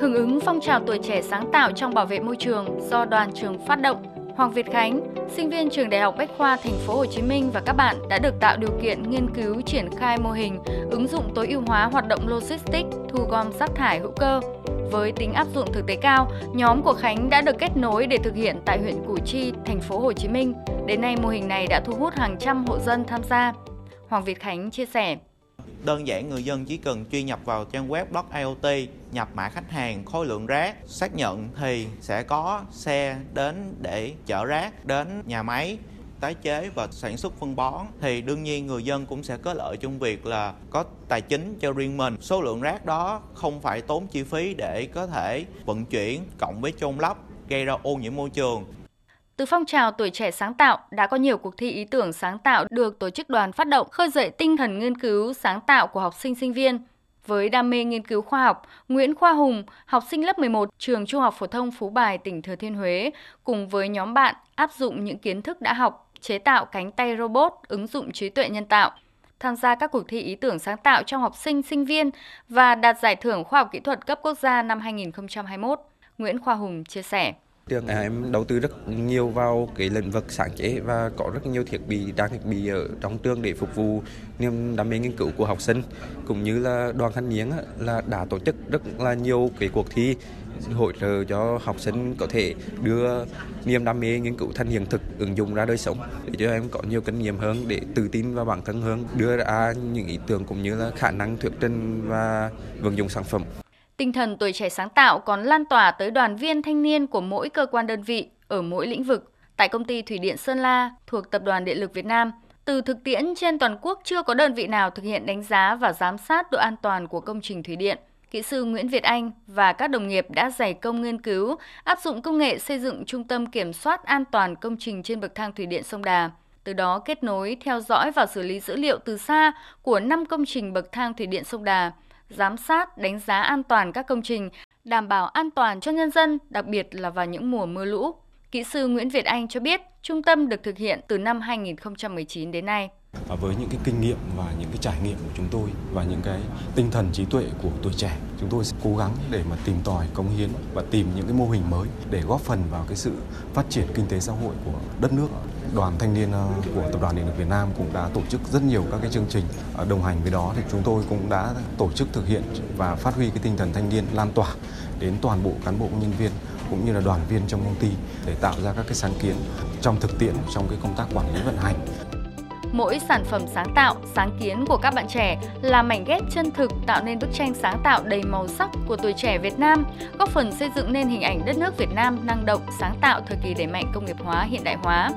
Hưởng ứng phong trào tuổi trẻ sáng tạo trong bảo vệ môi trường do đoàn trường phát động, Hoàng Việt Khánh, sinh viên trường Đại học Bách khoa Thành phố Hồ Chí Minh và các bạn đã được tạo điều kiện nghiên cứu triển khai mô hình ứng dụng tối ưu hóa hoạt động logistics thu gom rác thải hữu cơ. Với tính áp dụng thực tế cao, nhóm của Khánh đã được kết nối để thực hiện tại huyện Củ Chi, Thành phố Hồ Chí Minh. Đến nay mô hình này đã thu hút hàng trăm hộ dân tham gia. Hoàng Việt Khánh chia sẻ. Đơn giản người dân chỉ cần truy nhập vào trang web Block IoT, nhập mã khách hàng, khối lượng rác, xác nhận thì sẽ có xe đến để chở rác đến nhà máy tái chế và sản xuất phân bón thì đương nhiên người dân cũng sẽ có lợi trong việc là có tài chính cho riêng mình. Số lượng rác đó không phải tốn chi phí để có thể vận chuyển cộng với chôn lấp gây ra ô nhiễm môi trường. Từ phong trào tuổi trẻ sáng tạo đã có nhiều cuộc thi ý tưởng sáng tạo được tổ chức đoàn phát động khơi dậy tinh thần nghiên cứu sáng tạo của học sinh sinh viên. Với đam mê nghiên cứu khoa học, Nguyễn Khoa Hùng, học sinh lớp 11 trường Trung học phổ thông Phú Bài, tỉnh Thừa Thiên Huế, cùng với nhóm bạn áp dụng những kiến thức đã học, chế tạo cánh tay robot ứng dụng trí tuệ nhân tạo tham gia các cuộc thi ý tưởng sáng tạo trong học sinh, sinh viên và đạt giải thưởng khoa học kỹ thuật cấp quốc gia năm 2021. Nguyễn Khoa Hùng chia sẻ trường à, em đầu tư rất nhiều vào cái lĩnh vực sáng chế và có rất nhiều thiết bị, trang thiết bị ở trong trường để phục vụ niềm đam mê nghiên cứu của học sinh. Cũng như là đoàn thanh niên là đã tổ chức rất là nhiều cái cuộc thi hỗ trợ cho học sinh có thể đưa niềm đam mê nghiên cứu thành hiện thực, ứng dụng ra đời sống để cho em có nhiều kinh nghiệm hơn, để tự tin vào bản thân hơn, đưa ra những ý tưởng cũng như là khả năng thuyết trình và vận dụng sản phẩm. Tinh thần tuổi trẻ sáng tạo còn lan tỏa tới đoàn viên thanh niên của mỗi cơ quan đơn vị ở mỗi lĩnh vực. Tại công ty Thủy điện Sơn La thuộc Tập đoàn Điện lực Việt Nam, từ thực tiễn trên toàn quốc chưa có đơn vị nào thực hiện đánh giá và giám sát độ an toàn của công trình thủy điện. Kỹ sư Nguyễn Việt Anh và các đồng nghiệp đã dày công nghiên cứu, áp dụng công nghệ xây dựng trung tâm kiểm soát an toàn công trình trên bậc thang thủy điện sông Đà. Từ đó kết nối, theo dõi và xử lý dữ liệu từ xa của 5 công trình bậc thang thủy điện sông Đà giám sát, đánh giá an toàn các công trình, đảm bảo an toàn cho nhân dân, đặc biệt là vào những mùa mưa lũ. Kỹ sư Nguyễn Việt Anh cho biết, trung tâm được thực hiện từ năm 2019 đến nay và Với những cái kinh nghiệm và những cái trải nghiệm của chúng tôi và những cái tinh thần trí tuệ của tuổi trẻ, chúng tôi sẽ cố gắng để mà tìm tòi, cống hiến và tìm những cái mô hình mới để góp phần vào cái sự phát triển kinh tế xã hội của đất nước. Đoàn thanh niên ờ, của tập đoàn điện lực Việt Nam cũng đã tổ chức rất nhiều các cái chương trình ờ, đồng hành với đó. Thì chúng tôi cũng đã tổ chức thực hiện và phát huy cái tinh thần thanh niên lan tỏa đến toàn bộ cán bộ nhân viên cũng như là đoàn viên trong công ty để tạo ra các cái sáng kiến trong thực tiễn trong cái công tác quản lý vận hành. Mỗi sản phẩm sáng tạo, sáng kiến của các bạn trẻ là mảnh ghép chân thực tạo nên bức tranh sáng tạo đầy màu sắc của tuổi trẻ Việt Nam, góp phần xây dựng nên hình ảnh đất nước Việt Nam năng động, sáng tạo thời kỳ đẩy mạnh công nghiệp hóa, hiện đại hóa.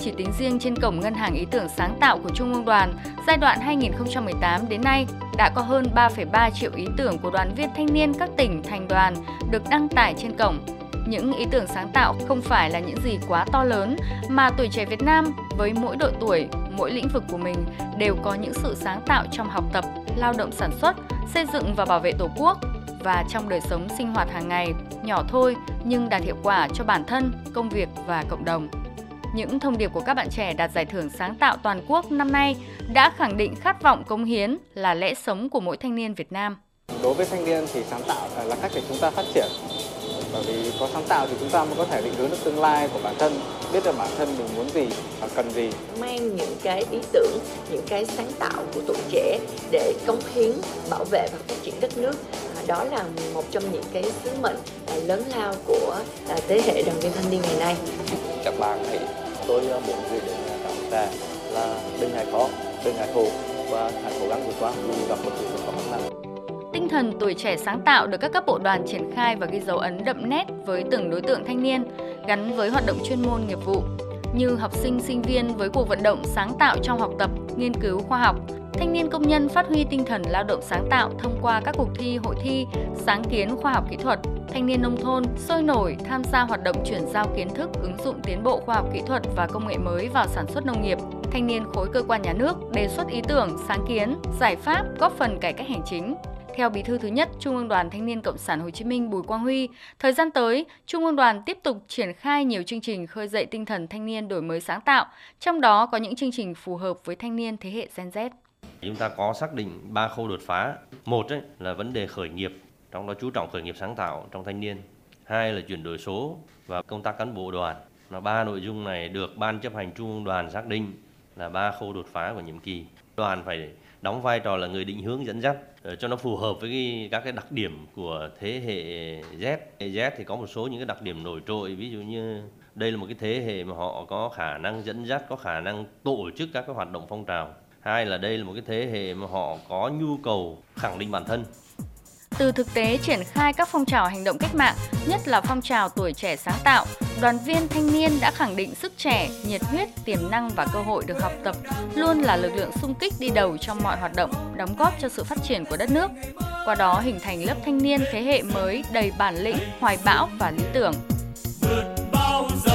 Chỉ tính riêng trên cổng Ngân hàng Ý tưởng sáng tạo của Trung ương đoàn, giai đoạn 2018 đến nay, đã có hơn 3,3 triệu ý tưởng của đoàn viên thanh niên các tỉnh, thành đoàn được đăng tải trên cổng. Những ý tưởng sáng tạo không phải là những gì quá to lớn, mà tuổi trẻ Việt Nam với mỗi độ tuổi, mỗi lĩnh vực của mình đều có những sự sáng tạo trong học tập, lao động sản xuất, xây dựng và bảo vệ Tổ quốc và trong đời sống sinh hoạt hàng ngày, nhỏ thôi nhưng đạt hiệu quả cho bản thân, công việc và cộng đồng. Những thông điệp của các bạn trẻ đạt giải thưởng sáng tạo toàn quốc năm nay đã khẳng định khát vọng công hiến là lẽ sống của mỗi thanh niên Việt Nam. Đối với thanh niên thì sáng tạo là cách để chúng ta phát triển. Bởi vì có sáng tạo thì chúng ta mới có thể định hướng được tương lai của bản thân, biết được bản thân mình muốn gì và cần gì. Mang những cái ý tưởng, những cái sáng tạo của tuổi trẻ để cống hiến, bảo vệ và phát triển đất nước. Đó là một trong những cái sứ mệnh lớn lao của thế hệ đoàn viên thanh niên ngày nay. Các bạn hãy tôi muốn gửi đến các bạn trẻ là đừng ngại khó đừng ngại khổ và hãy cố gắng vượt qua. Dù gặp bất cứ khó khăn nào thần tuổi trẻ sáng tạo được các cấp bộ đoàn triển khai và ghi dấu ấn đậm nét với từng đối tượng thanh niên, gắn với hoạt động chuyên môn nghiệp vụ như học sinh sinh viên với cuộc vận động sáng tạo trong học tập, nghiên cứu khoa học, thanh niên công nhân phát huy tinh thần lao động sáng tạo thông qua các cuộc thi, hội thi, sáng kiến khoa học kỹ thuật, thanh niên nông thôn sôi nổi tham gia hoạt động chuyển giao kiến thức, ứng dụng tiến bộ khoa học kỹ thuật và công nghệ mới vào sản xuất nông nghiệp. Thanh niên khối cơ quan nhà nước đề xuất ý tưởng, sáng kiến, giải pháp góp phần cải cách hành chính. Theo Bí thư thứ nhất Trung ương Đoàn Thanh niên Cộng sản Hồ Chí Minh Bùi Quang Huy, thời gian tới, Trung ương Đoàn tiếp tục triển khai nhiều chương trình khơi dậy tinh thần thanh niên đổi mới sáng tạo, trong đó có những chương trình phù hợp với thanh niên thế hệ Gen Z. Chúng ta có xác định ba khâu đột phá. Một ấy, là vấn đề khởi nghiệp trong đó chú trọng khởi nghiệp sáng tạo trong thanh niên. Hai là chuyển đổi số và công tác cán bộ đoàn. Là ba nội dung này được ban chấp hành trung ương đoàn xác định là ba khâu đột phá của nhiệm kỳ. Đoàn phải đóng vai trò là người định hướng dẫn dắt ờ, cho nó phù hợp với cái, các cái đặc điểm của thế hệ Z. Thế Z thì có một số những cái đặc điểm nổi trội ví dụ như đây là một cái thế hệ mà họ có khả năng dẫn dắt, có khả năng tổ chức các cái hoạt động phong trào. Hai là đây là một cái thế hệ mà họ có nhu cầu khẳng định bản thân, từ thực tế triển khai các phong trào hành động cách mạng, nhất là phong trào tuổi trẻ sáng tạo, đoàn viên thanh niên đã khẳng định sức trẻ, nhiệt huyết, tiềm năng và cơ hội được học tập, luôn là lực lượng sung kích đi đầu trong mọi hoạt động, đóng góp cho sự phát triển của đất nước. Qua đó hình thành lớp thanh niên thế hệ mới đầy bản lĩnh, hoài bão và lý tưởng. Vượt bao giờ